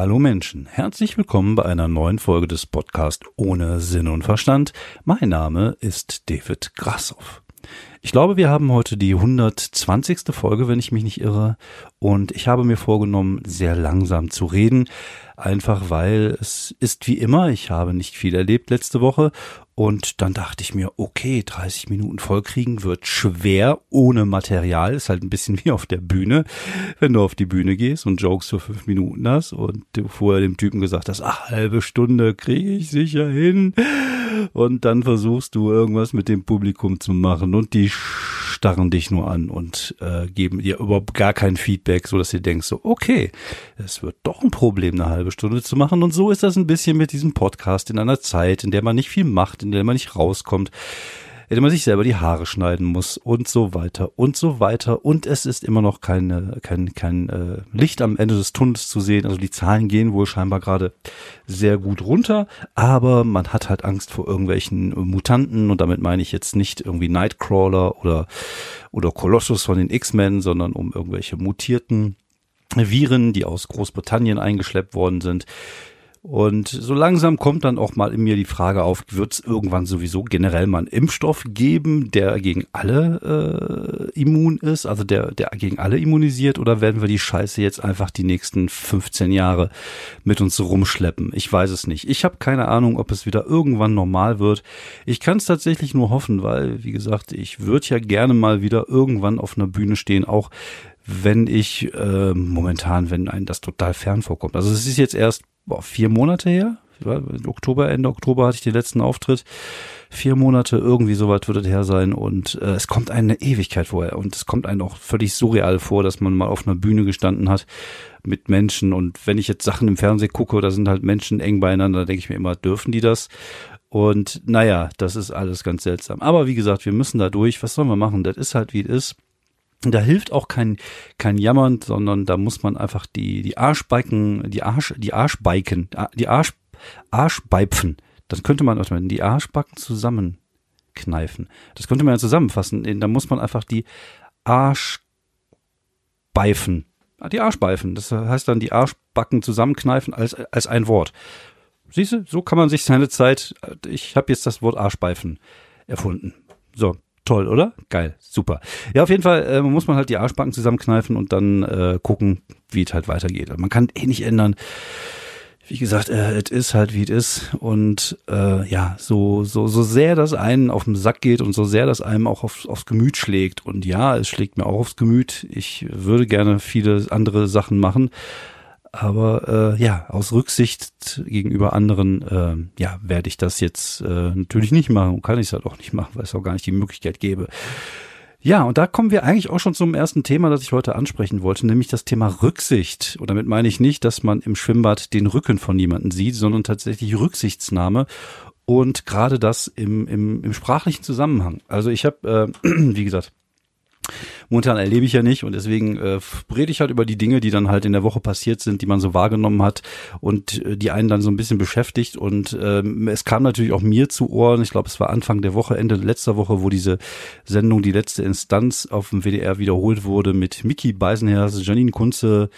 Hallo Menschen, herzlich willkommen bei einer neuen Folge des Podcasts ohne Sinn und Verstand. Mein Name ist David Grassoff. Ich glaube, wir haben heute die 120. Folge, wenn ich mich nicht irre. Und ich habe mir vorgenommen, sehr langsam zu reden. Einfach weil es ist wie immer, ich habe nicht viel erlebt letzte Woche und dann dachte ich mir, okay, 30 Minuten vollkriegen wird schwer ohne Material. Ist halt ein bisschen wie auf der Bühne. Wenn du auf die Bühne gehst und Jokes für fünf Minuten hast und du vorher dem Typen gesagt hast, ach, halbe Stunde kriege ich sicher hin. Und dann versuchst du irgendwas mit dem Publikum zu machen und die starren dich nur an und äh, geben dir überhaupt gar kein Feedback, so dass du denkst so, okay, es wird doch ein Problem, eine halbe Stunde zu machen. Und so ist das ein bisschen mit diesem Podcast in einer Zeit, in der man nicht viel macht, in der man nicht rauskommt in dem man sich selber die Haare schneiden muss und so weiter und so weiter. Und es ist immer noch keine, kein, kein äh, Licht am Ende des Tunnels zu sehen. Also die Zahlen gehen wohl scheinbar gerade sehr gut runter, aber man hat halt Angst vor irgendwelchen Mutanten und damit meine ich jetzt nicht irgendwie Nightcrawler oder, oder Colossus von den X-Men, sondern um irgendwelche mutierten Viren, die aus Großbritannien eingeschleppt worden sind, und so langsam kommt dann auch mal in mir die Frage auf, wird es irgendwann sowieso generell mal einen Impfstoff geben, der gegen alle äh, immun ist, also der, der gegen alle immunisiert, oder werden wir die Scheiße jetzt einfach die nächsten 15 Jahre mit uns rumschleppen? Ich weiß es nicht. Ich habe keine Ahnung, ob es wieder irgendwann normal wird. Ich kann es tatsächlich nur hoffen, weil, wie gesagt, ich würde ja gerne mal wieder irgendwann auf einer Bühne stehen, auch wenn ich äh, momentan, wenn einem das total fern vorkommt. Also es ist jetzt erst boah, vier Monate her. Oktober, Ende Oktober hatte ich den letzten Auftritt. Vier Monate, irgendwie so weit wird es her sein. Und äh, es kommt eine Ewigkeit vorher. Und es kommt einem auch völlig surreal vor, dass man mal auf einer Bühne gestanden hat mit Menschen. Und wenn ich jetzt Sachen im Fernsehen gucke, da sind halt Menschen eng beieinander, denke ich mir immer, dürfen die das? Und naja, das ist alles ganz seltsam. Aber wie gesagt, wir müssen da durch. Was sollen wir machen? Das ist halt, wie es ist. Da hilft auch kein, kein Jammern, sondern da muss man einfach die, die Arschbeiken, die Arsch, die Arschbeiken, die Arsch, Arschbeipfen, das könnte man, die Arschbacken zusammenkneifen. Das könnte man ja zusammenfassen. Da muss man einfach die Arschbeifen, die Arschbeifen, das heißt dann die Arschbacken zusammenkneifen als, als ein Wort. Siehst du, so kann man sich seine Zeit, ich habe jetzt das Wort Arschbeifen erfunden. So, Toll, oder? Geil, super. Ja, auf jeden Fall äh, muss man halt die Arschbacken zusammenkneifen und dann äh, gucken, wie es halt weitergeht. Man kann eh nicht ändern. Wie gesagt, äh, es ist halt wie es ist und äh, ja, so so so sehr das einen auf den Sack geht und so sehr das einem auch aufs, aufs Gemüt schlägt und ja, es schlägt mir auch aufs Gemüt. Ich würde gerne viele andere Sachen machen, aber äh, ja, aus Rücksicht gegenüber anderen, äh, ja, werde ich das jetzt äh, natürlich nicht machen und kann ich es halt auch nicht machen, weil es auch gar nicht die Möglichkeit gäbe. Ja, und da kommen wir eigentlich auch schon zum ersten Thema, das ich heute ansprechen wollte, nämlich das Thema Rücksicht. Und damit meine ich nicht, dass man im Schwimmbad den Rücken von jemandem sieht, sondern tatsächlich Rücksichtsnahme. Und gerade das im, im, im sprachlichen Zusammenhang. Also ich habe, äh, wie gesagt, Momentan erlebe ich ja nicht und deswegen äh, rede ich halt über die Dinge, die dann halt in der Woche passiert sind, die man so wahrgenommen hat und äh, die einen dann so ein bisschen beschäftigt. Und ähm, es kam natürlich auch mir zu Ohren, ich glaube, es war Anfang der Woche, Ende letzter Woche, wo diese Sendung Die letzte Instanz auf dem WDR wiederholt wurde mit Mickey Beisenherz, Janine Kunze,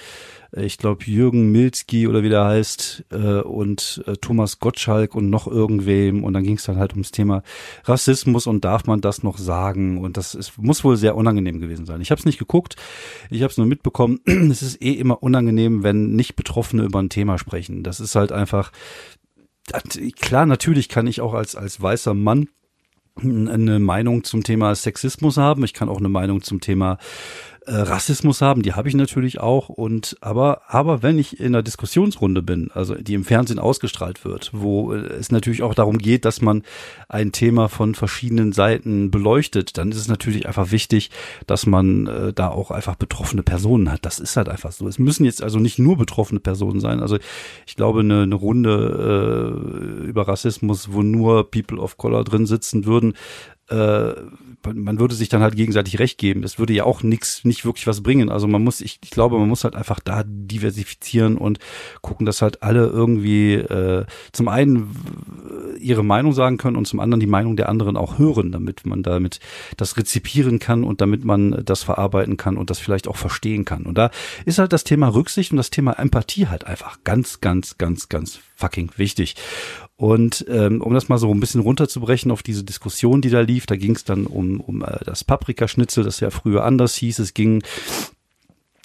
ich glaube Jürgen Milzki oder wie der heißt äh, und äh, Thomas Gottschalk und noch irgendwem und dann ging es dann halt ums Thema Rassismus und darf man das noch sagen und das ist, muss wohl sehr unangenehm gewesen sein. Ich habe es nicht geguckt, ich habe es nur mitbekommen. es ist eh immer unangenehm, wenn nicht Betroffene über ein Thema sprechen. Das ist halt einfach klar. Natürlich kann ich auch als als weißer Mann eine Meinung zum Thema Sexismus haben. Ich kann auch eine Meinung zum Thema äh, Rassismus haben, die habe ich natürlich auch. Und aber, aber wenn ich in einer Diskussionsrunde bin, also die im Fernsehen ausgestrahlt wird, wo es natürlich auch darum geht, dass man ein Thema von verschiedenen Seiten beleuchtet, dann ist es natürlich einfach wichtig, dass man äh, da auch einfach betroffene Personen hat. Das ist halt einfach so. Es müssen jetzt also nicht nur betroffene Personen sein. Also ich glaube, eine, eine Runde äh, über Rassismus, wo nur People of Color drin sitzen würden, äh, man würde sich dann halt gegenseitig recht geben. Das würde ja auch nichts, nicht wirklich was bringen. Also man muss, ich, ich glaube, man muss halt einfach da diversifizieren und gucken, dass halt alle irgendwie äh, zum einen ihre Meinung sagen können und zum anderen die Meinung der anderen auch hören, damit man damit das rezipieren kann und damit man das verarbeiten kann und das vielleicht auch verstehen kann. Und da ist halt das Thema Rücksicht und das Thema Empathie halt einfach ganz, ganz, ganz, ganz fucking wichtig. Und ähm, um das mal so ein bisschen runterzubrechen auf diese Diskussion, die da lief, da ging es dann um, um äh, das Paprikaschnitzel, das ja früher anders hieß. Es ging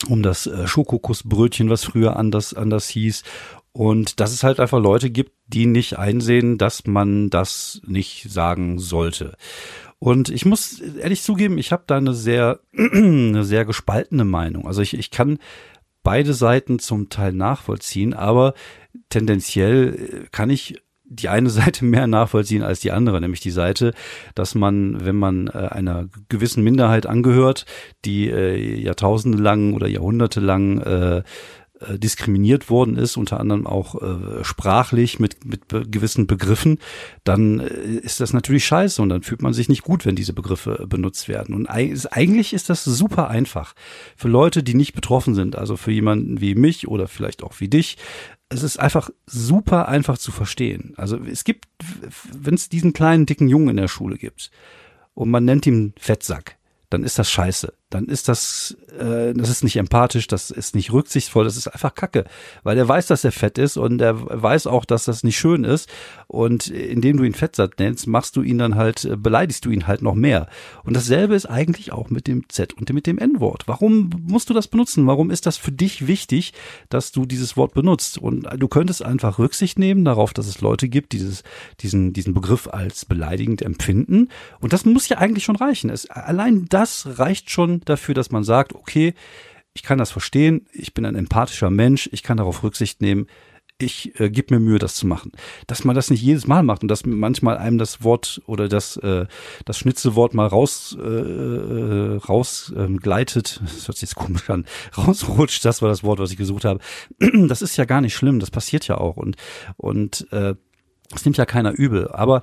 um das äh, Schokokussbrötchen, was früher anders anders hieß. Und dass es halt einfach Leute gibt, die nicht einsehen, dass man das nicht sagen sollte. Und ich muss ehrlich zugeben, ich habe da eine sehr, eine sehr gespaltene Meinung. Also ich, ich kann beide Seiten zum Teil nachvollziehen, aber tendenziell äh, kann ich die eine Seite mehr nachvollziehen als die andere, nämlich die Seite, dass man, wenn man äh, einer gewissen Minderheit angehört, die äh, Jahrtausende lang oder Jahrhunderte lang äh, äh, diskriminiert worden ist, unter anderem auch äh, sprachlich mit, mit be gewissen Begriffen, dann äh, ist das natürlich scheiße und dann fühlt man sich nicht gut, wenn diese Begriffe äh, benutzt werden. Und eigentlich ist das super einfach für Leute, die nicht betroffen sind, also für jemanden wie mich oder vielleicht auch wie dich, es ist einfach super einfach zu verstehen. Also es gibt, wenn es diesen kleinen dicken Jungen in der Schule gibt und man nennt ihn Fettsack, dann ist das scheiße dann ist das, äh, das ist nicht empathisch, das ist nicht rücksichtsvoll, das ist einfach Kacke, weil er weiß, dass er fett ist und er weiß auch, dass das nicht schön ist und indem du ihn Fettsatt nennst, machst du ihn dann halt, äh, beleidigst du ihn halt noch mehr. Und dasselbe ist eigentlich auch mit dem Z und mit dem N-Wort. Warum musst du das benutzen? Warum ist das für dich wichtig, dass du dieses Wort benutzt? Und du könntest einfach Rücksicht nehmen darauf, dass es Leute gibt, die diesen, diesen Begriff als beleidigend empfinden. Und das muss ja eigentlich schon reichen. Es, allein das reicht schon dafür, dass man sagt, okay, ich kann das verstehen, ich bin ein empathischer Mensch, ich kann darauf Rücksicht nehmen, ich äh, gebe mir Mühe, das zu machen. Dass man das nicht jedes Mal macht und dass manchmal einem das Wort oder das, äh, das Schnitzelwort mal raus, äh, äh raus ähm, das hört sich jetzt komisch an, rausrutscht, das war das Wort, was ich gesucht habe. Das ist ja gar nicht schlimm, das passiert ja auch und, und äh, das nimmt ja keiner übel. Aber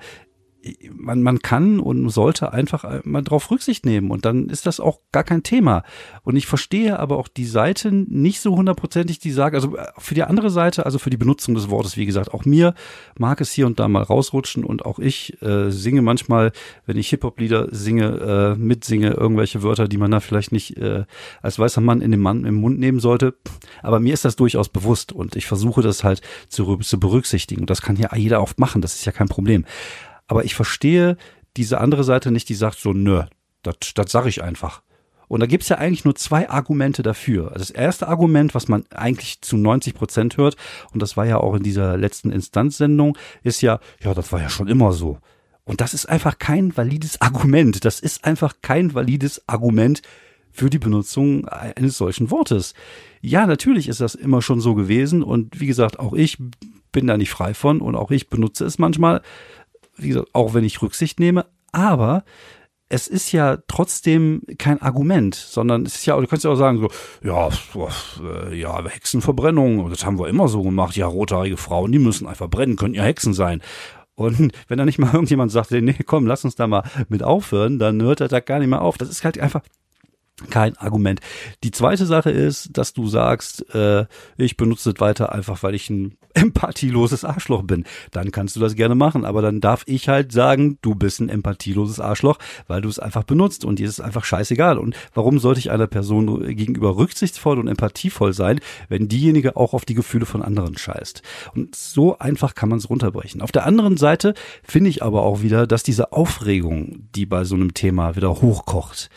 man, man kann und sollte einfach mal drauf Rücksicht nehmen und dann ist das auch gar kein Thema. Und ich verstehe aber auch die Seite nicht so hundertprozentig, die sagen, also äh, für die andere Seite, also für die Benutzung des Wortes, wie gesagt, auch mir mag es hier und da mal rausrutschen und auch ich äh, singe manchmal, wenn ich Hip-Hop-Lieder singe, äh, mitsinge, irgendwelche Wörter, die man da vielleicht nicht äh, als weißer Mann in den Mann im Mund nehmen sollte. Aber mir ist das durchaus bewusst und ich versuche das halt zu, zu berücksichtigen. Und das kann ja jeder oft machen, das ist ja kein Problem. Aber ich verstehe diese andere Seite nicht, die sagt so, nö, das, sage ich einfach. Und da gibt's ja eigentlich nur zwei Argumente dafür. Also das erste Argument, was man eigentlich zu 90 Prozent hört, und das war ja auch in dieser letzten Instanzsendung, ist ja, ja, das war ja schon immer so. Und das ist einfach kein valides Argument. Das ist einfach kein valides Argument für die Benutzung eines solchen Wortes. Ja, natürlich ist das immer schon so gewesen und wie gesagt, auch ich bin da nicht frei von und auch ich benutze es manchmal wie gesagt, auch wenn ich Rücksicht nehme, aber es ist ja trotzdem kein Argument, sondern es ist ja, du kannst ja auch sagen, so, ja, äh, ja, Hexenverbrennung, das haben wir immer so gemacht, ja, rothaarige Frauen, die müssen einfach brennen, können ja Hexen sein. Und wenn da nicht mal irgendjemand sagt, nee, komm, lass uns da mal mit aufhören, dann hört er da gar nicht mehr auf. Das ist halt einfach kein Argument. Die zweite Sache ist, dass du sagst, äh, ich benutze es weiter einfach, weil ich ein empathieloses Arschloch bin. Dann kannst du das gerne machen, aber dann darf ich halt sagen, du bist ein empathieloses Arschloch, weil du es einfach benutzt und dir ist es einfach scheißegal. Und warum sollte ich einer Person gegenüber rücksichtsvoll und empathievoll sein, wenn diejenige auch auf die Gefühle von anderen scheißt? Und so einfach kann man es runterbrechen. Auf der anderen Seite finde ich aber auch wieder, dass diese Aufregung, die bei so einem Thema wieder hochkocht,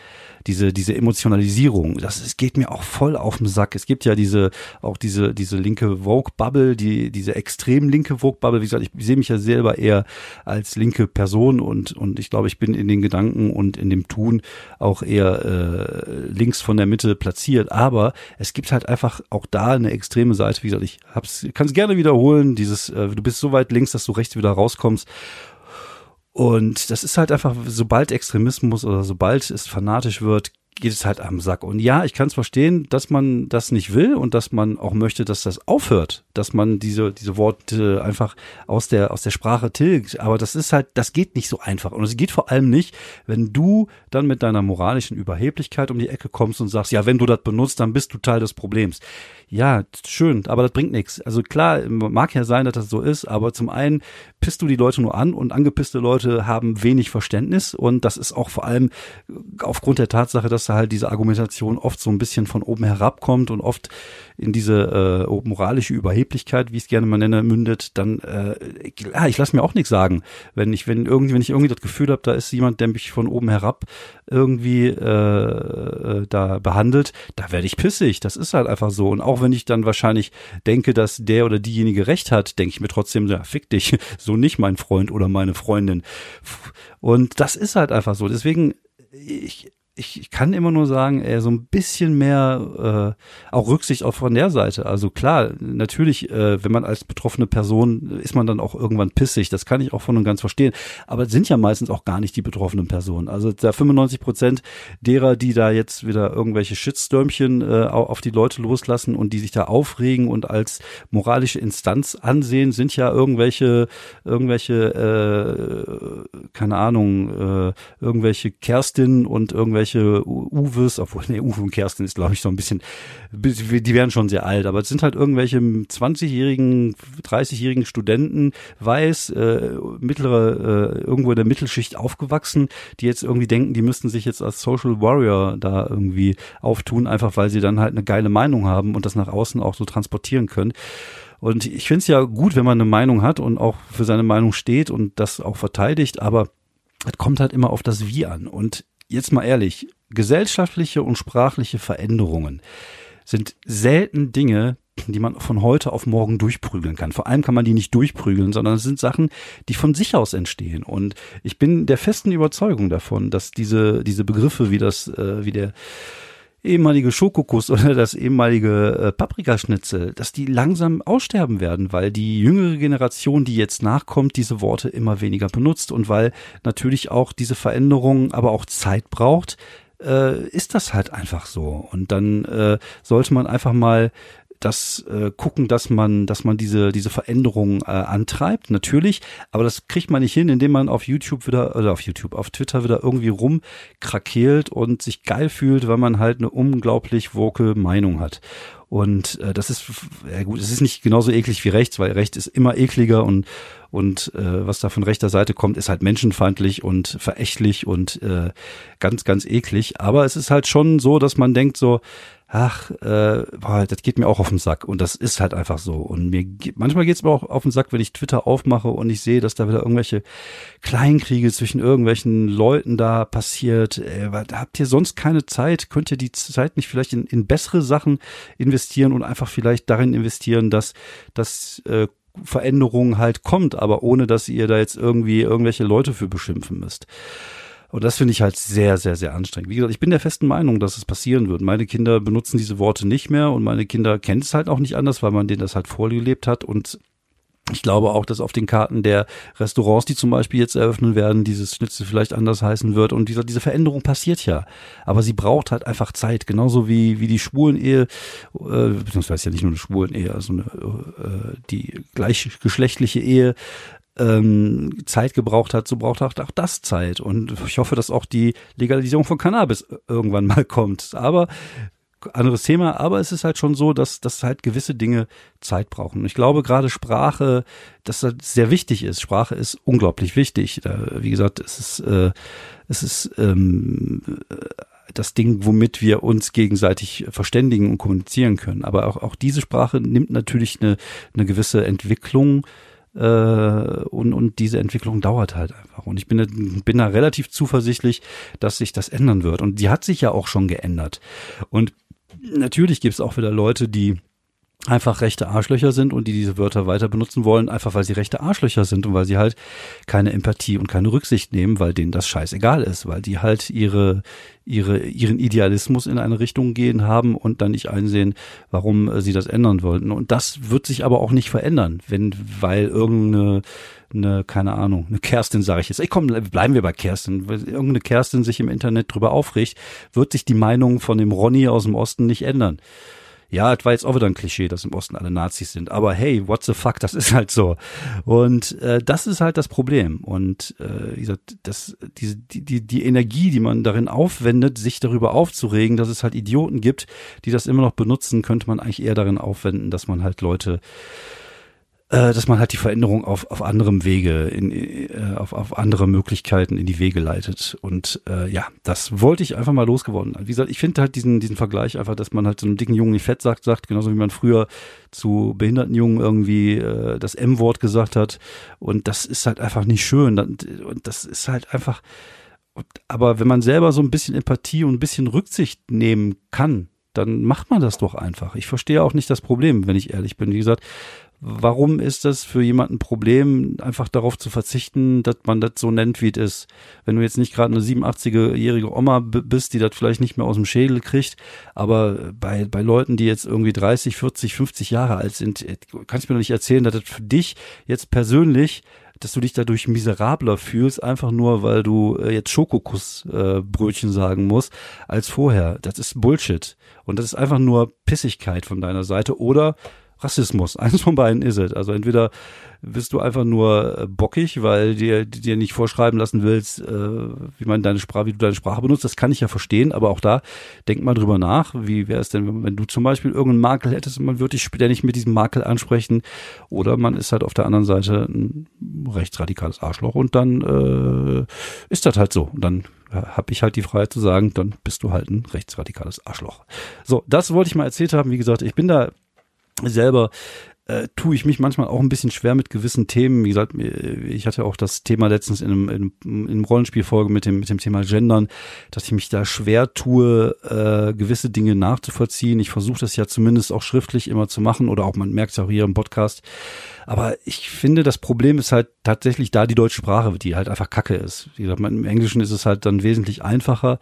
diese, diese Emotionalisierung, das es geht mir auch voll auf den Sack. Es gibt ja diese, auch diese, diese linke Vogue-Bubble, die, diese extrem linke Vogue-Bubble. Wie gesagt, ich sehe mich ja selber eher als linke Person und, und ich glaube, ich bin in den Gedanken und in dem Tun auch eher äh, links von der Mitte platziert. Aber es gibt halt einfach auch da eine extreme Seite. Wie gesagt, ich kann es gerne wiederholen. Dieses, äh, du bist so weit links, dass du rechts wieder rauskommst. Und das ist halt einfach, sobald Extremismus oder sobald es fanatisch wird, geht es halt am Sack. Und ja, ich kann es verstehen, dass man das nicht will und dass man auch möchte, dass das aufhört. Dass man diese, diese Worte einfach aus der, aus der Sprache tilgt. Aber das ist halt, das geht nicht so einfach. Und es geht vor allem nicht, wenn du dann mit deiner moralischen Überheblichkeit um die Ecke kommst und sagst, ja, wenn du das benutzt, dann bist du Teil des Problems ja, schön, aber das bringt nichts. Also klar, mag ja sein, dass das so ist, aber zum einen pisst du die Leute nur an und angepisste Leute haben wenig Verständnis und das ist auch vor allem aufgrund der Tatsache, dass da halt diese Argumentation oft so ein bisschen von oben herabkommt und oft in diese äh, moralische Überheblichkeit, wie ich es gerne mal nenne, mündet, dann äh, ja, ich lasse mir auch nichts sagen. Wenn ich, wenn irgendwie, wenn ich irgendwie das Gefühl habe, da ist jemand, der mich von oben herab irgendwie äh, äh, da behandelt, da werde ich pissig. Das ist halt einfach so. Und auch wenn ich dann wahrscheinlich denke, dass der oder diejenige recht hat, denke ich mir trotzdem, ja, fick dich, so nicht mein Freund oder meine Freundin. Und das ist halt einfach so. Deswegen, ich, ich, ich kann immer nur sagen, ey, so ein bisschen mehr äh, auch Rücksicht auch von der Seite. Also klar, natürlich, äh, wenn man als betroffene Person ist man dann auch irgendwann pissig. Das kann ich auch von und ganz verstehen. Aber sind ja meistens auch gar nicht die betroffenen Personen. Also da 95 Prozent derer, die da jetzt wieder irgendwelche Shitstürmchen äh, auf die Leute loslassen und die sich da aufregen und als moralische Instanz ansehen, sind ja irgendwelche irgendwelche äh, keine Ahnung äh, irgendwelche Kerstin und irgendwelche irgendwelche Uwes, obwohl, nee, Uwe und Kerstin ist, glaube ich, so ein bisschen, die werden schon sehr alt, aber es sind halt irgendwelche 20-jährigen, 30-jährigen Studenten, weiß, äh, mittlere, äh, irgendwo in der Mittelschicht aufgewachsen, die jetzt irgendwie denken, die müssten sich jetzt als Social Warrior da irgendwie auftun, einfach weil sie dann halt eine geile Meinung haben und das nach außen auch so transportieren können. Und ich finde es ja gut, wenn man eine Meinung hat und auch für seine Meinung steht und das auch verteidigt, aber es kommt halt immer auf das Wie an. Und jetzt mal ehrlich, gesellschaftliche und sprachliche Veränderungen sind selten Dinge, die man von heute auf morgen durchprügeln kann. Vor allem kann man die nicht durchprügeln, sondern es sind Sachen, die von sich aus entstehen. Und ich bin der festen Überzeugung davon, dass diese, diese Begriffe wie das, äh, wie der ehemalige Schokokuss oder das ehemalige äh, Paprikaschnitzel, dass die langsam aussterben werden, weil die jüngere Generation, die jetzt nachkommt, diese Worte immer weniger benutzt und weil natürlich auch diese Veränderung aber auch Zeit braucht, äh, ist das halt einfach so. Und dann äh, sollte man einfach mal das äh, gucken, dass man, dass man diese diese Veränderungen äh, antreibt, natürlich, aber das kriegt man nicht hin, indem man auf YouTube wieder oder auf YouTube, auf Twitter wieder irgendwie rumkrakeelt und sich geil fühlt, weil man halt eine unglaublich woke Meinung hat. Und äh, das ist ja gut, es ist nicht genauso eklig wie rechts, weil rechts ist immer ekliger und und äh, was da von rechter Seite kommt, ist halt menschenfeindlich und verächtlich und äh, ganz ganz eklig. Aber es ist halt schon so, dass man denkt so, ach, äh, boah, das geht mir auch auf den Sack. Und das ist halt einfach so. Und mir manchmal geht's mir auch auf den Sack, wenn ich Twitter aufmache und ich sehe, dass da wieder irgendwelche Kleinkriege zwischen irgendwelchen Leuten da passiert. Äh, habt ihr sonst keine Zeit? Könnt ihr die Zeit nicht vielleicht in, in bessere Sachen investieren und einfach vielleicht darin investieren, dass, dass äh, Veränderung halt kommt, aber ohne dass ihr da jetzt irgendwie irgendwelche Leute für beschimpfen müsst. Und das finde ich halt sehr, sehr, sehr anstrengend. Wie gesagt, ich bin der festen Meinung, dass es passieren wird. Meine Kinder benutzen diese Worte nicht mehr und meine Kinder kennen es halt auch nicht anders, weil man denen das halt vorgelebt hat und ich glaube auch, dass auf den Karten der Restaurants, die zum Beispiel jetzt eröffnen werden, dieses Schnitzel vielleicht anders heißen wird. Und diese, diese Veränderung passiert ja. Aber sie braucht halt einfach Zeit. Genauso wie, wie die Schwulenehe, äh, beziehungsweise ja nicht nur eine Schwulenehe, also äh, die gleichgeschlechtliche Ehe ähm, Zeit gebraucht hat, so braucht auch, auch das Zeit. Und ich hoffe, dass auch die Legalisierung von Cannabis irgendwann mal kommt. Aber anderes Thema, aber es ist halt schon so, dass, dass halt gewisse Dinge Zeit brauchen. Ich glaube gerade Sprache, dass das sehr wichtig ist. Sprache ist unglaublich wichtig. wie gesagt, es ist, äh, es ist ähm, das Ding, womit wir uns gegenseitig verständigen und kommunizieren können. Aber auch, auch diese Sprache nimmt natürlich eine, eine gewisse Entwicklung äh, und, und diese Entwicklung dauert halt einfach. Und ich bin, bin da relativ zuversichtlich, dass sich das ändern wird. Und die hat sich ja auch schon geändert. Und natürlich gibt es auch wieder Leute, die einfach rechte Arschlöcher sind und die diese Wörter weiter benutzen wollen, einfach weil sie rechte Arschlöcher sind und weil sie halt keine Empathie und keine Rücksicht nehmen, weil denen das scheißegal ist, weil die halt ihre, ihre, ihren Idealismus in eine Richtung gehen haben und dann nicht einsehen, warum äh, sie das ändern wollten. Und das wird sich aber auch nicht verändern, wenn, weil irgendeine eine, keine Ahnung, eine Kerstin, sage ich jetzt. Ich komm, bleiben wir bei Kerstin. Wenn irgendeine Kerstin sich im Internet drüber aufregt, wird sich die Meinung von dem Ronny aus dem Osten nicht ändern Ja, es war jetzt auch wieder ein Klischee, dass im Osten alle Nazis sind. Aber hey, what the fuck, das ist halt so. Und äh, das ist halt das Problem. Und äh, wie gesagt, das, diese, die, die, die Energie, die man darin aufwendet, sich darüber aufzuregen, dass es halt Idioten gibt, die das immer noch benutzen, könnte man eigentlich eher darin aufwenden, dass man halt Leute äh, dass man halt die Veränderung auf, auf anderem Wege, in, äh, auf, auf andere Möglichkeiten in die Wege leitet. Und äh, ja, das wollte ich einfach mal losgeworden. Wie gesagt, ich finde halt diesen, diesen Vergleich einfach, dass man halt so einem dicken Jungen nicht fett sagt, sagt, genauso wie man früher zu behinderten Jungen irgendwie äh, das M-Wort gesagt hat. Und das ist halt einfach nicht schön. Und das ist halt einfach. Aber wenn man selber so ein bisschen Empathie und ein bisschen Rücksicht nehmen kann, dann macht man das doch einfach. Ich verstehe auch nicht das Problem, wenn ich ehrlich bin. Wie gesagt, Warum ist das für jemanden ein Problem, einfach darauf zu verzichten, dass man das so nennt, wie es ist? Wenn du jetzt nicht gerade eine 87-jährige Oma bist, die das vielleicht nicht mehr aus dem Schädel kriegt, aber bei, bei Leuten, die jetzt irgendwie 30, 40, 50 Jahre alt sind, äh, kannst du mir doch nicht erzählen, dass das für dich jetzt persönlich dass du dich dadurch miserabler fühlst, einfach nur, weil du äh, jetzt Schokokussbrötchen äh, sagen musst, als vorher. Das ist Bullshit. Und das ist einfach nur Pissigkeit von deiner Seite oder Rassismus. Eins von beiden ist es. Also entweder bist du einfach nur äh, bockig, weil dir dir nicht vorschreiben lassen willst, äh, wie man deine Sprache, wie du deine Sprache benutzt. Das kann ich ja verstehen, aber auch da denk mal drüber nach. Wie wäre es denn, wenn, du zum Beispiel irgendeinen Makel hättest und man würde dich ständig mit diesem Makel ansprechen, oder man ist halt auf der anderen Seite ein rechtsradikales Arschloch und dann äh, ist das halt so. Und dann habe ich halt die Freiheit zu sagen, dann bist du halt ein rechtsradikales Arschloch. So, das wollte ich mal erzählt haben. Wie gesagt, ich bin da selber äh, tue ich mich manchmal auch ein bisschen schwer mit gewissen Themen. Wie gesagt, ich hatte auch das Thema letztens in einem, in, in einem Rollenspielfolge mit dem, mit dem Thema Gendern, dass ich mich da schwer tue, äh, gewisse Dinge nachzuvollziehen. Ich versuche das ja zumindest auch schriftlich immer zu machen oder auch, man merkt es auch hier im Podcast. Aber ich finde, das Problem ist halt tatsächlich da die deutsche Sprache, die halt einfach kacke ist. Wie gesagt, im Englischen ist es halt dann wesentlich einfacher.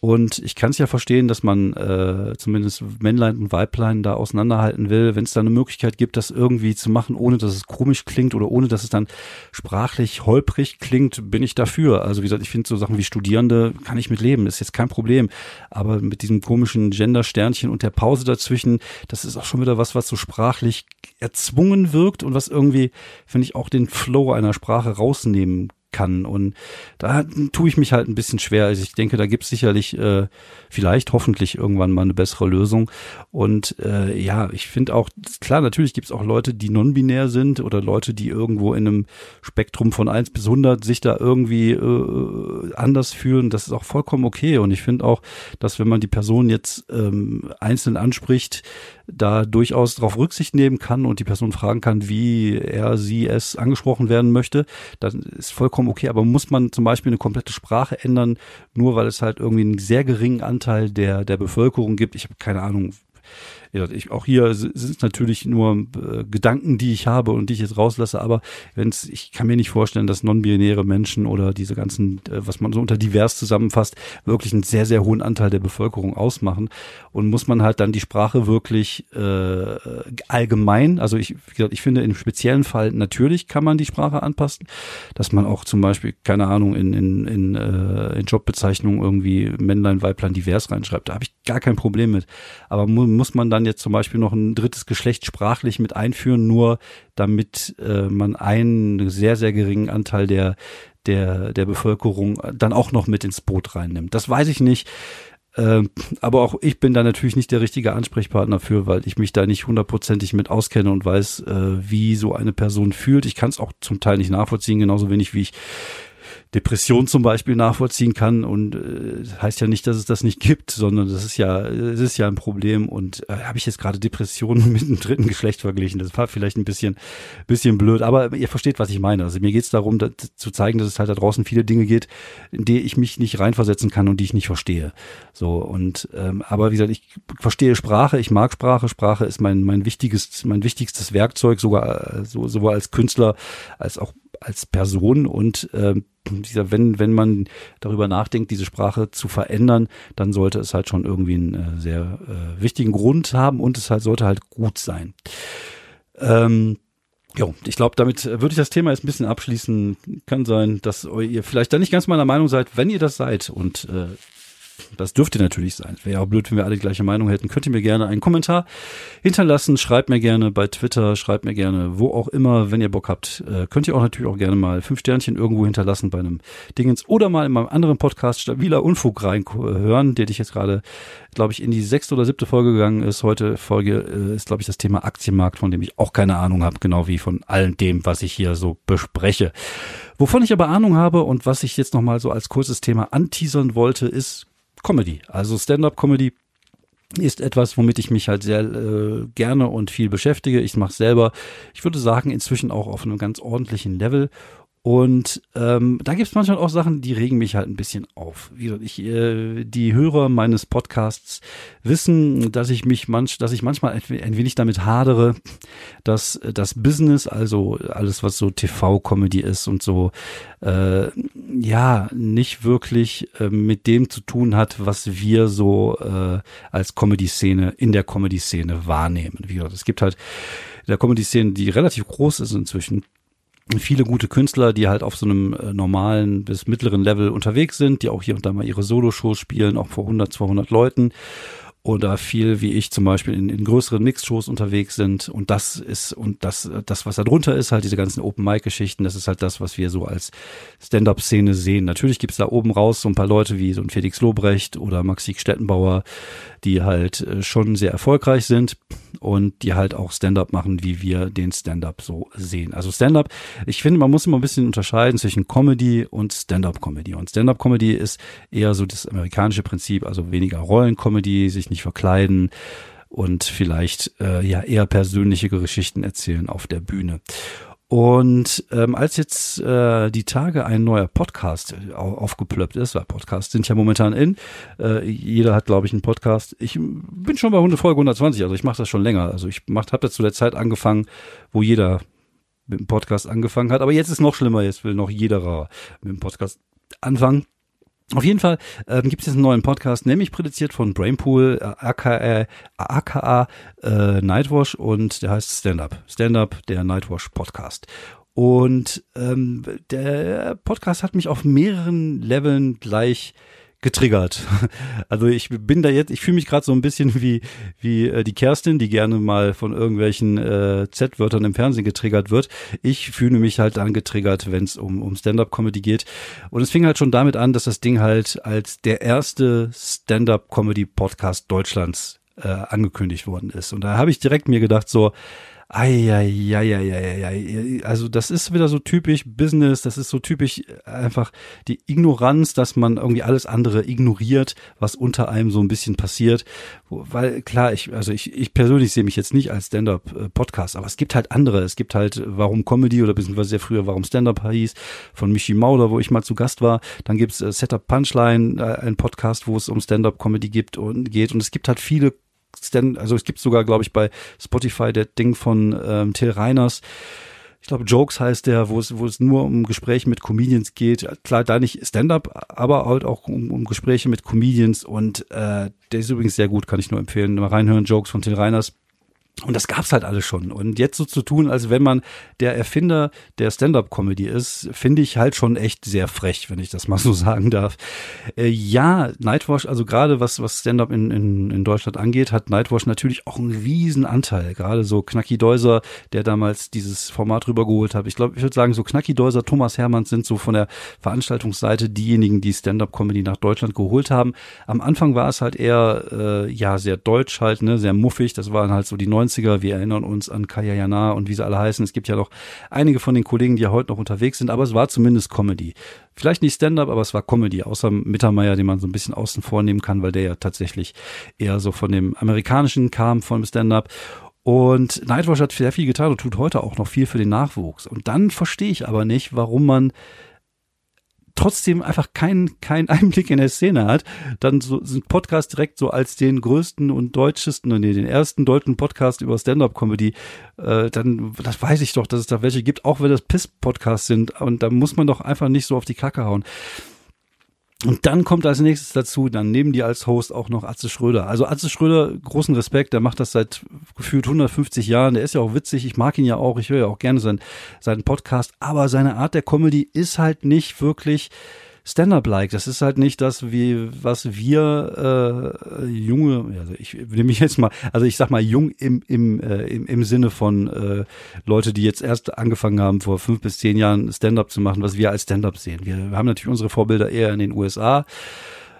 Und ich kann es ja verstehen, dass man äh, zumindest Männlein und Weiblein da auseinanderhalten will, wenn es da eine Möglichkeit gibt, das irgendwie zu machen, ohne dass es komisch klingt oder ohne dass es dann sprachlich holprig klingt, bin ich dafür. Also wie gesagt, ich finde so Sachen wie Studierende kann ich mit leben, ist jetzt kein Problem. Aber mit diesem komischen Gender-Sternchen und der Pause dazwischen, das ist auch schon wieder was, was so sprachlich erzwungen wirkt und was irgendwie, finde ich, auch den Flow einer Sprache rausnehmen kann. Und da tue ich mich halt ein bisschen schwer. Also ich denke, da gibt es sicherlich äh, vielleicht hoffentlich irgendwann mal eine bessere Lösung. Und äh, ja, ich finde auch, klar, natürlich gibt es auch Leute, die non-binär sind oder Leute, die irgendwo in einem Spektrum von 1 bis 100 sich da irgendwie äh, anders fühlen. Das ist auch vollkommen okay. Und ich finde auch, dass wenn man die Person jetzt ähm, einzeln anspricht, da durchaus darauf Rücksicht nehmen kann und die Person fragen kann, wie er, sie, es angesprochen werden möchte, dann ist vollkommen okay. Aber muss man zum Beispiel eine komplette Sprache ändern, nur weil es halt irgendwie einen sehr geringen Anteil der, der Bevölkerung gibt? Ich habe keine Ahnung, ich, auch hier sind es natürlich nur äh, Gedanken, die ich habe und die ich jetzt rauslasse, aber wenn's, ich kann mir nicht vorstellen, dass non-binäre Menschen oder diese ganzen, äh, was man so unter divers zusammenfasst, wirklich einen sehr, sehr hohen Anteil der Bevölkerung ausmachen. Und muss man halt dann die Sprache wirklich äh, allgemein, also ich, wie gesagt, ich finde im speziellen Fall natürlich kann man die Sprache anpassen, dass man auch zum Beispiel, keine Ahnung, in, in, in, äh, in Jobbezeichnungen irgendwie Männlein, Weiblein divers reinschreibt. Da habe ich gar kein Problem mit. Aber mu muss man dann jetzt zum Beispiel noch ein drittes Geschlecht sprachlich mit einführen, nur damit äh, man einen sehr, sehr geringen Anteil der, der, der Bevölkerung dann auch noch mit ins Boot reinnimmt. Das weiß ich nicht. Ähm, aber auch ich bin da natürlich nicht der richtige Ansprechpartner für, weil ich mich da nicht hundertprozentig mit auskenne und weiß, äh, wie so eine Person fühlt. Ich kann es auch zum Teil nicht nachvollziehen, genauso wenig wie ich Depression zum Beispiel nachvollziehen kann und äh, heißt ja nicht, dass es das nicht gibt, sondern das ist ja, es ist ja ein Problem und äh, habe ich jetzt gerade Depressionen mit dem dritten Geschlecht verglichen. Das war vielleicht ein bisschen, bisschen blöd, aber ihr versteht, was ich meine. Also mir geht es darum, dass, zu zeigen, dass es halt da draußen viele Dinge geht, in die ich mich nicht reinversetzen kann und die ich nicht verstehe. So und ähm, aber wie gesagt, ich verstehe Sprache, ich mag Sprache. Sprache ist mein mein wichtiges, mein wichtigstes Werkzeug, sogar äh, so, sowohl als Künstler als auch als Person und äh, wenn, wenn man darüber nachdenkt, diese Sprache zu verändern, dann sollte es halt schon irgendwie einen äh, sehr äh, wichtigen Grund haben und es halt sollte halt gut sein. Ähm, Jo, ich glaube, damit würde ich das Thema jetzt ein bisschen abschließen. Kann sein, dass ihr vielleicht da nicht ganz meiner Meinung seid. Wenn ihr das seid und äh, das dürfte natürlich sein. Wäre ja auch blöd, wenn wir alle die gleiche Meinung hätten. Könnt ihr mir gerne einen Kommentar hinterlassen. Schreibt mir gerne bei Twitter, schreibt mir gerne wo auch immer, wenn ihr Bock habt. Äh, könnt ihr auch natürlich auch gerne mal fünf Sternchen irgendwo hinterlassen bei einem Dingens oder mal in meinem anderen Podcast Stabiler Unfug reinhören, der ich jetzt gerade, glaube ich, in die sechste oder siebte Folge gegangen ist. Heute Folge äh, ist, glaube ich, das Thema Aktienmarkt, von dem ich auch keine Ahnung habe, genau wie von allem dem, was ich hier so bespreche. Wovon ich aber Ahnung habe und was ich jetzt nochmal so als kurzes Thema anteasern wollte, ist Comedy. Also Stand-up-Comedy ist etwas, womit ich mich halt sehr äh, gerne und viel beschäftige. Ich mache selber, ich würde sagen, inzwischen auch auf einem ganz ordentlichen Level und ähm, da gibt es manchmal auch Sachen, die regen mich halt ein bisschen auf. Wie gesagt, ich, äh, die Hörer meines Podcasts wissen, dass ich mich manch, dass ich manchmal ein wenig damit hadere, dass das Business, also alles, was so TV-Comedy ist und so, äh, ja, nicht wirklich äh, mit dem zu tun hat, was wir so äh, als Comedy-Szene in der Comedy-Szene wahrnehmen. Wie gesagt, es gibt halt der Comedy-Szene, die relativ groß ist inzwischen, viele gute Künstler, die halt auf so einem äh, normalen bis mittleren Level unterwegs sind, die auch hier und da mal ihre Solo-Shows spielen, auch vor 100, 200 Leuten oder viel wie ich zum Beispiel in, in größeren Mix-Shows unterwegs sind und das ist und das das was da drunter ist halt diese ganzen Open Mic Geschichten das ist halt das was wir so als Stand-up Szene sehen natürlich gibt's da oben raus so ein paar Leute wie so ein Felix Lobrecht oder Maxi Stettenbauer die halt äh, schon sehr erfolgreich sind und die halt auch Stand-up machen, wie wir den Stand-up so sehen. Also Stand-up, ich finde, man muss immer ein bisschen unterscheiden zwischen Comedy und Stand-up-Comedy. Und Stand-up-Comedy ist eher so das amerikanische Prinzip, also weniger Rollen-Comedy, sich nicht verkleiden und vielleicht äh, ja eher persönliche Geschichten erzählen auf der Bühne. Und ähm, als jetzt äh, die Tage ein neuer Podcast aufgeplöppt ist, weil Podcasts sind ja momentan in, äh, jeder hat, glaube ich, einen Podcast. Ich bin schon bei Folge 120, also ich mache das schon länger. Also ich habe das zu der Zeit angefangen, wo jeder mit dem Podcast angefangen hat. Aber jetzt ist noch schlimmer, jetzt will noch jeder mit dem Podcast anfangen. Auf jeden Fall ähm, gibt es jetzt einen neuen Podcast, nämlich produziert von Brainpool, äh, aka, aka äh, Nightwash und der heißt Stand Up. Stand Up, der Nightwash Podcast. Und ähm, der Podcast hat mich auf mehreren Leveln gleich getriggert. Also ich bin da jetzt, ich fühle mich gerade so ein bisschen wie wie äh, die Kerstin, die gerne mal von irgendwelchen äh, Z-Wörtern im Fernsehen getriggert wird. Ich fühle mich halt dann getriggert, wenn es um um Stand-up-Comedy geht. Und es fing halt schon damit an, dass das Ding halt als der erste Stand-up-Comedy-Podcast Deutschlands äh, angekündigt worden ist. Und da habe ich direkt mir gedacht so, Eieieiei. Also das ist wieder so typisch Business, das ist so typisch einfach die Ignoranz, dass man irgendwie alles andere ignoriert, was unter einem so ein bisschen passiert. Weil klar, ich, also ich, ich persönlich sehe mich jetzt nicht als Stand-up-Podcast, aber es gibt halt andere. Es gibt halt Warum Comedy oder beziehungsweise sehr früher Warum Stand-up hieß, von Michi Mauder, wo ich mal zu Gast war. Dann gibt's äh, Setup Punchline, äh, ein Podcast, wo es um Stand-up-Comedy gibt und geht. Und es gibt halt viele Stand, also es gibt sogar, glaube ich, bei Spotify der Ding von ähm, Till Reiners. Ich glaube, Jokes heißt der, wo es, wo es nur um Gespräche mit Comedians geht. Klar, da nicht Stand-up, aber halt auch um, um Gespräche mit Comedians. Und äh, der ist übrigens sehr gut, kann ich nur empfehlen. Mal reinhören, Jokes von Till Reiners. Und das gab's halt alles schon. Und jetzt so zu tun, als wenn man der Erfinder der Stand-up-Comedy ist, finde ich halt schon echt sehr frech, wenn ich das mal so sagen darf. Äh, ja, Nightwash, also gerade was, was Stand-up in, in, in Deutschland angeht, hat Nightwash natürlich auch einen riesen Anteil. Gerade so Knacki Deuser, der damals dieses Format rübergeholt hat. Ich glaube, ich würde sagen, so Knacki Deuser, Thomas Hermanns sind so von der Veranstaltungsseite diejenigen, die Stand-up-Comedy nach Deutschland geholt haben. Am Anfang war es halt eher, äh, ja, sehr deutsch halt, ne, sehr muffig. Das waren halt so die 90er. Wir erinnern uns an Kaya Jana und wie sie alle heißen. Es gibt ja noch einige von den Kollegen, die ja heute noch unterwegs sind, aber es war zumindest Comedy. Vielleicht nicht Stand-up, aber es war Comedy, außer Mittermeier, den man so ein bisschen außen vornehmen kann, weil der ja tatsächlich eher so von dem amerikanischen kam, von Stand-up. Und Nightwatch hat sehr viel getan und tut heute auch noch viel für den Nachwuchs. Und dann verstehe ich aber nicht, warum man trotzdem einfach keinen keinen Einblick in der Szene hat, dann so sind Podcast direkt so als den größten und deutschesten, nee, den ersten deutschen Podcast über Stand-up-Comedy, äh, dann, das weiß ich doch, dass es da welche gibt, auch wenn das Piss-Podcasts sind. Und da muss man doch einfach nicht so auf die Kacke hauen. Und dann kommt als nächstes dazu, dann nehmen die als Host auch noch Atze Schröder. Also Atze Schröder, großen Respekt, der macht das seit gefühlt 150 Jahren. Der ist ja auch witzig, ich mag ihn ja auch, ich höre ja auch gerne seinen, seinen Podcast. Aber seine Art der Comedy ist halt nicht wirklich Stand-up-like. Das ist halt nicht das, wie was wir äh, junge, also ich nehme mich jetzt mal, also ich sag mal jung im im äh, im, im Sinne von äh, Leute, die jetzt erst angefangen haben vor fünf bis zehn Jahren Stand-up zu machen, was wir als Stand-up sehen. Wir haben natürlich unsere Vorbilder eher in den USA.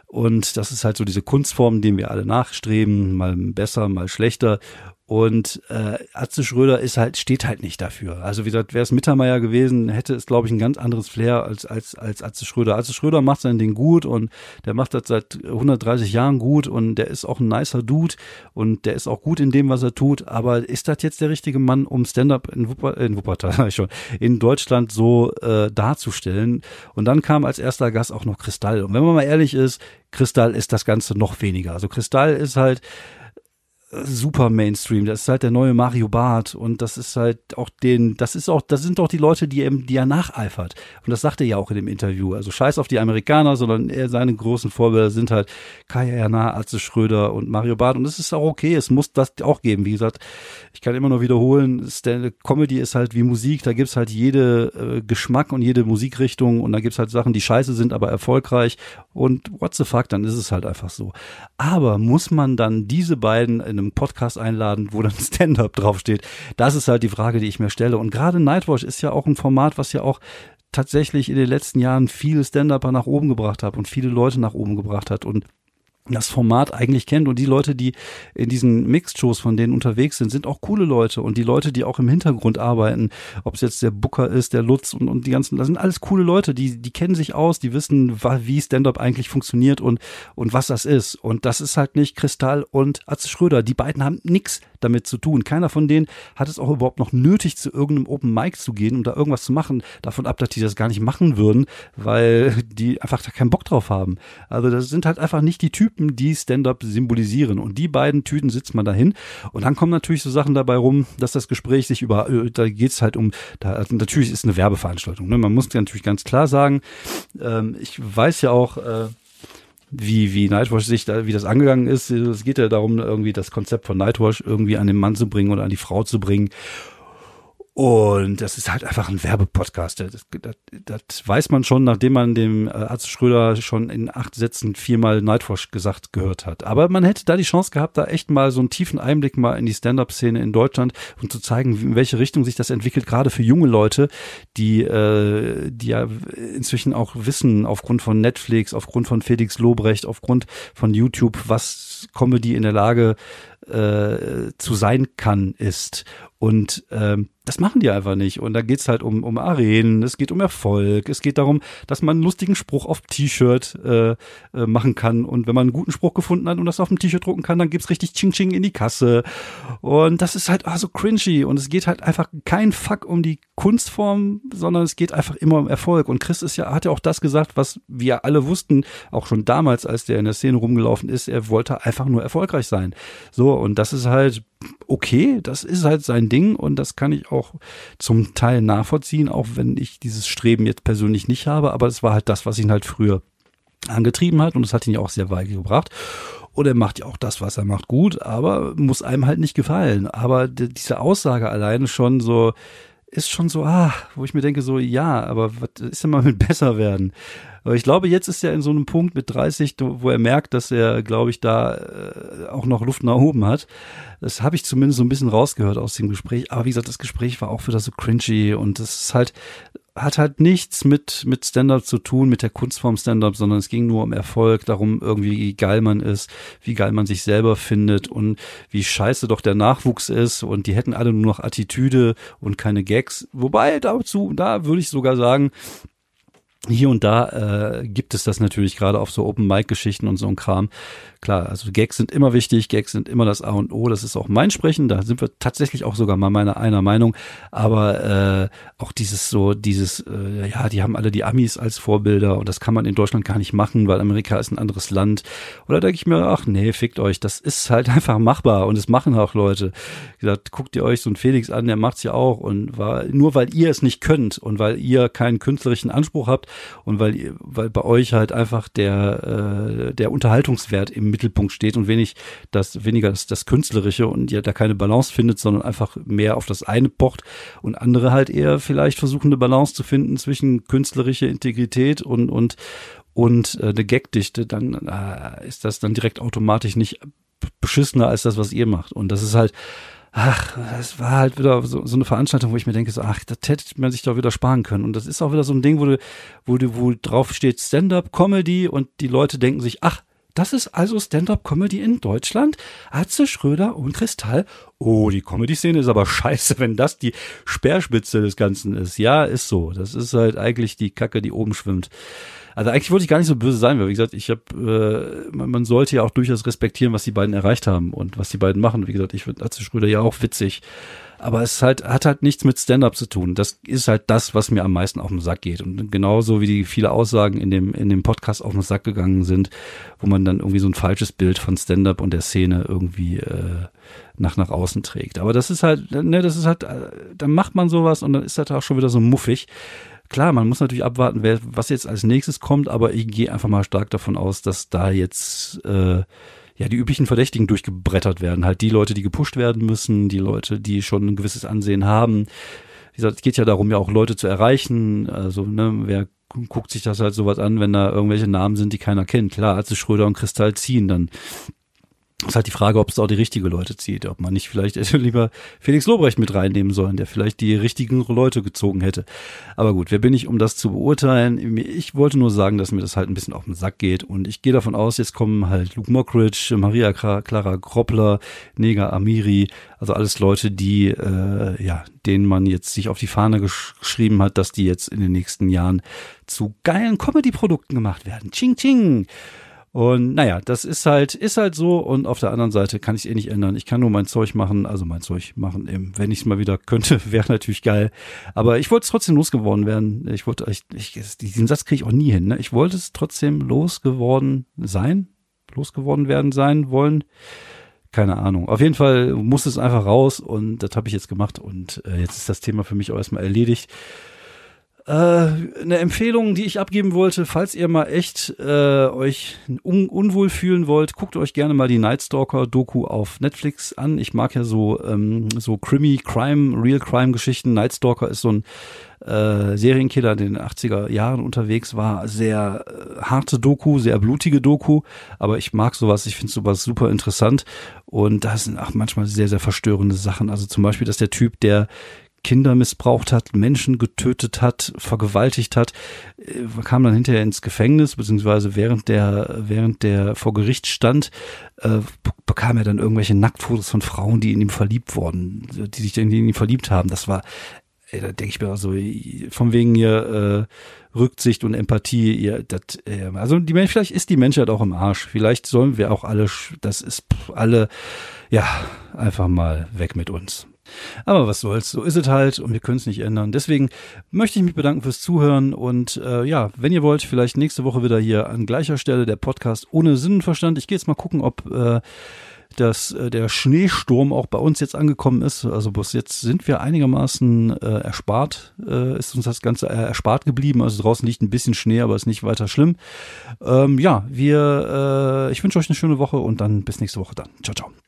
Und das ist halt so diese Kunstform, denen wir alle nachstreben, mal besser, mal schlechter. Und äh, Atze Schröder ist halt, steht halt nicht dafür. Also wie gesagt, wäre es Mittermeier gewesen, hätte es, glaube ich, ein ganz anderes Flair als, als, als Atze Schröder. Atze Schröder macht sein Ding gut und der macht das seit 130 Jahren gut und der ist auch ein nicer Dude und der ist auch gut in dem, was er tut. Aber ist das jetzt der richtige Mann, um Stand-up in, Wupper, in Wuppertal schon, in Deutschland so äh, darzustellen? Und dann kam als erster Gast auch noch Kristall. Und wenn man mal ehrlich ist, Kristall ist das Ganze noch weniger. Also Kristall ist halt, super Mainstream. Das ist halt der neue Mario Barth und das ist halt auch den, das ist auch, das sind doch die Leute, die er, die er nacheifert. Und das sagt er ja auch in dem Interview. Also scheiß auf die Amerikaner, sondern er, seine großen Vorbilder sind halt Kaya Jana, Atze Schröder und Mario Barth. Und das ist auch okay. Es muss das auch geben. Wie gesagt, ich kann immer nur wiederholen, Comedy ist halt wie Musik. Da gibt's halt jede äh, Geschmack und jede Musikrichtung und da gibt's halt Sachen, die scheiße sind, aber erfolgreich. Und what the fuck, dann ist es halt einfach so. Aber muss man dann diese beiden einem Podcast einladen, wo dann Stand-up draufsteht? Das ist halt die Frage, die ich mir stelle. Und gerade Nightwatch ist ja auch ein Format, was ja auch tatsächlich in den letzten Jahren viele Stand-Upper nach oben gebracht hat und viele Leute nach oben gebracht hat und das Format eigentlich kennt und die Leute, die in diesen Mixed-Shows von denen unterwegs sind, sind auch coole Leute und die Leute, die auch im Hintergrund arbeiten, ob es jetzt der Booker ist, der Lutz und, und die ganzen, das sind alles coole Leute, die, die kennen sich aus, die wissen, wie Stand-Up eigentlich funktioniert und, und was das ist. Und das ist halt nicht Kristall und Atze Schröder. Die beiden haben nichts damit zu tun. Keiner von denen hat es auch überhaupt noch nötig, zu irgendeinem Open Mic zu gehen, um da irgendwas zu machen. Davon ab, dass die das gar nicht machen würden, weil die einfach da keinen Bock drauf haben. Also das sind halt einfach nicht die Typen, die Stand-up symbolisieren. Und die beiden Tüten sitzt man dahin. Und dann kommen natürlich so Sachen dabei rum, dass das Gespräch sich über, äh, da geht's halt um, da, natürlich ist eine Werbeveranstaltung. Ne? Man muss natürlich ganz klar sagen, ähm, ich weiß ja auch, äh, wie, wie Nightwatch sich da, wie das angegangen ist. Es geht ja darum, irgendwie das Konzept von Nightwatch irgendwie an den Mann zu bringen oder an die Frau zu bringen. Und das ist halt einfach ein Werbepodcast. Das, das, das weiß man schon, nachdem man dem äh, Arzt Schröder schon in acht Sätzen viermal Nightwatch gesagt gehört hat. Aber man hätte da die Chance gehabt, da echt mal so einen tiefen Einblick mal in die Stand-up-Szene in Deutschland und zu zeigen, in welche Richtung sich das entwickelt, gerade für junge Leute, die, äh, die ja inzwischen auch wissen, aufgrund von Netflix, aufgrund von Felix Lobrecht, aufgrund von YouTube, was Comedy in der Lage äh, zu sein kann, ist. Und ähm, das machen die einfach nicht. Und da geht's halt um, um Arenen, es geht um Erfolg, es geht darum, dass man einen lustigen Spruch auf T-Shirt äh, äh, machen kann. Und wenn man einen guten Spruch gefunden hat und das auf dem T-Shirt drucken kann, dann gibt's richtig Ching-Ching in die Kasse. Und das ist halt ah, so cringy. Und es geht halt einfach kein Fuck um die Kunstform, sondern es geht einfach immer um Erfolg. Und Chris ist ja, hat ja auch das gesagt, was wir alle wussten, auch schon damals, als der in der Szene rumgelaufen ist, er wollte einfach nur erfolgreich sein. So, und das ist halt okay, das ist halt sein Ding und das kann ich auch zum Teil nachvollziehen, auch wenn ich dieses Streben jetzt persönlich nicht habe, aber es war halt das, was ihn halt früher angetrieben hat und es hat ihn ja auch sehr weit gebracht. Und er macht ja auch das, was er macht, gut, aber muss einem halt nicht gefallen. Aber diese Aussage alleine schon so, ist schon so, ah, wo ich mir denke, so, ja, aber was ist denn mal mit besser werden? Aber ich glaube, jetzt ist er in so einem Punkt mit 30, wo er merkt, dass er, glaube ich, da äh, auch noch Luft nach oben hat. Das habe ich zumindest so ein bisschen rausgehört aus dem Gespräch. Aber wie gesagt, das Gespräch war auch wieder so cringy und das ist halt, hat halt nichts mit, mit Stand-up zu tun, mit der Kunstform Stand-up, sondern es ging nur um Erfolg, darum irgendwie, wie geil man ist, wie geil man sich selber findet und wie scheiße doch der Nachwuchs ist und die hätten alle nur noch Attitüde und keine Gags. Wobei dazu, da würde ich sogar sagen, hier und da äh, gibt es das natürlich gerade auf so Open-Mic-Geschichten und so ein Kram. Klar, also Gags sind immer wichtig, Gags sind immer das A und O, das ist auch mein Sprechen, da sind wir tatsächlich auch sogar mal meiner einer Meinung, aber äh, auch dieses so, dieses, äh, ja, die haben alle die Amis als Vorbilder und das kann man in Deutschland gar nicht machen, weil Amerika ist ein anderes Land. Oder denke ich mir, ach nee, fickt euch, das ist halt einfach machbar und es machen auch Leute. Gesagt, guckt ihr euch so einen Felix an, der macht's ja auch und war, nur weil ihr es nicht könnt und weil ihr keinen künstlerischen Anspruch habt, und weil, weil bei euch halt einfach der, äh, der Unterhaltungswert im Mittelpunkt steht und wenig das, weniger das, das Künstlerische und ihr da keine Balance findet, sondern einfach mehr auf das eine pocht und andere halt eher vielleicht versuchen, eine Balance zu finden zwischen künstlerische Integrität und, und, und äh, eine Gagdichte, dann äh, ist das dann direkt automatisch nicht beschissener als das, was ihr macht. Und das ist halt, ach, das war halt wieder so, so eine Veranstaltung, wo ich mir denke, so, ach, das hätte man sich doch wieder sparen können. Und das ist auch wieder so ein Ding, wo du, wo du, wo drauf steht Stand-up-Comedy und die Leute denken sich, ach, das ist also Stand-up-Comedy in Deutschland. Atze Schröder und Kristall. Oh, die Comedy-Szene ist aber scheiße, wenn das die Speerspitze des Ganzen ist. Ja, ist so. Das ist halt eigentlich die Kacke, die oben schwimmt. Also eigentlich wollte ich gar nicht so böse sein, weil wie gesagt, ich habe, äh, man, man sollte ja auch durchaus respektieren, was die beiden erreicht haben und was die beiden machen. Wie gesagt, ich finde Atze Schröder ja auch witzig. Aber es halt, hat halt nichts mit Stand-up zu tun. Das ist halt das, was mir am meisten auf den Sack geht. Und genauso wie die viele Aussagen in dem, in dem Podcast auf den Sack gegangen sind, wo man dann irgendwie so ein falsches Bild von Stand-up und der Szene irgendwie äh, nach, nach außen trägt. Aber das ist halt, ne, das ist halt, äh, dann macht man sowas und dann ist das auch schon wieder so muffig. Klar, man muss natürlich abwarten, wer, was jetzt als nächstes kommt, aber ich gehe einfach mal stark davon aus, dass da jetzt äh, ja die üblichen Verdächtigen durchgebrettert werden. Halt die Leute, die gepusht werden müssen, die Leute, die schon ein gewisses Ansehen haben. Wie gesagt, es geht ja darum, ja auch Leute zu erreichen. Also, ne, wer guckt sich das halt sowas an, wenn da irgendwelche Namen sind, die keiner kennt. Klar, als Schröder und Kristall ziehen, dann ist halt die Frage, ob es auch die richtige Leute zieht, ob man nicht vielleicht lieber Felix Lobrecht mit reinnehmen sollen, der vielleicht die richtigen Leute gezogen hätte. Aber gut, wer bin ich, um das zu beurteilen? Ich wollte nur sagen, dass mir das halt ein bisschen auf den Sack geht und ich gehe davon aus, jetzt kommen halt Luke Mockridge, Maria Clara Groppler, Nega Amiri, also alles Leute, die, äh, ja, denen man jetzt sich auf die Fahne gesch geschrieben hat, dass die jetzt in den nächsten Jahren zu geilen Comedy-Produkten gemacht werden. Ching, ching. Und naja, das ist halt, ist halt so. Und auf der anderen Seite kann ich es eh nicht ändern. Ich kann nur mein Zeug machen, also mein Zeug machen. Eben. Wenn ich es mal wieder könnte, wäre natürlich geil. Aber ich wollte es trotzdem losgeworden werden. Ich wollte, ich, ich, diesen Satz kriege ich auch nie hin. Ne? Ich wollte es trotzdem losgeworden sein, losgeworden werden sein wollen. Keine Ahnung. Auf jeden Fall muss es einfach raus und das habe ich jetzt gemacht und äh, jetzt ist das Thema für mich auch erstmal erledigt. Äh, eine Empfehlung, die ich abgeben wollte, falls ihr mal echt äh, euch un unwohl fühlen wollt, guckt euch gerne mal die Nightstalker-Doku auf Netflix an. Ich mag ja so ähm, so Krimi, Crime, Real Crime-Geschichten. Nightstalker ist so ein äh, Serienkiller, der in den 80er Jahren unterwegs war. Sehr äh, harte Doku, sehr blutige Doku, aber ich mag sowas, ich finde sowas super interessant und da sind auch manchmal sehr, sehr verstörende Sachen. Also zum Beispiel, dass der Typ, der Kinder missbraucht hat, Menschen getötet hat, vergewaltigt hat, äh, kam dann hinterher ins Gefängnis, beziehungsweise während der, während der vor Gericht stand, äh, bekam er dann irgendwelche Nacktfotos von Frauen, die in ihm verliebt wurden, die sich in ihn verliebt haben. Das war, ey, da denke ich mir auch so, von wegen ihr äh, Rücksicht und Empathie, ihr, das, äh, also die Mensch, vielleicht ist die Menschheit auch im Arsch. Vielleicht sollen wir auch alle, das ist alle, ja, einfach mal weg mit uns. Aber was soll's, so ist es halt und wir können es nicht ändern. Deswegen möchte ich mich bedanken fürs Zuhören und äh, ja, wenn ihr wollt, vielleicht nächste Woche wieder hier an gleicher Stelle der Podcast ohne Sinn und Verstand. Ich gehe jetzt mal gucken, ob äh, dass äh, der Schneesturm auch bei uns jetzt angekommen ist. Also bis jetzt sind wir einigermaßen äh, erspart, äh, ist uns das Ganze äh, erspart geblieben. Also draußen liegt ein bisschen Schnee, aber ist nicht weiter schlimm. Ähm, ja, wir, äh, ich wünsche euch eine schöne Woche und dann bis nächste Woche dann. Ciao, ciao.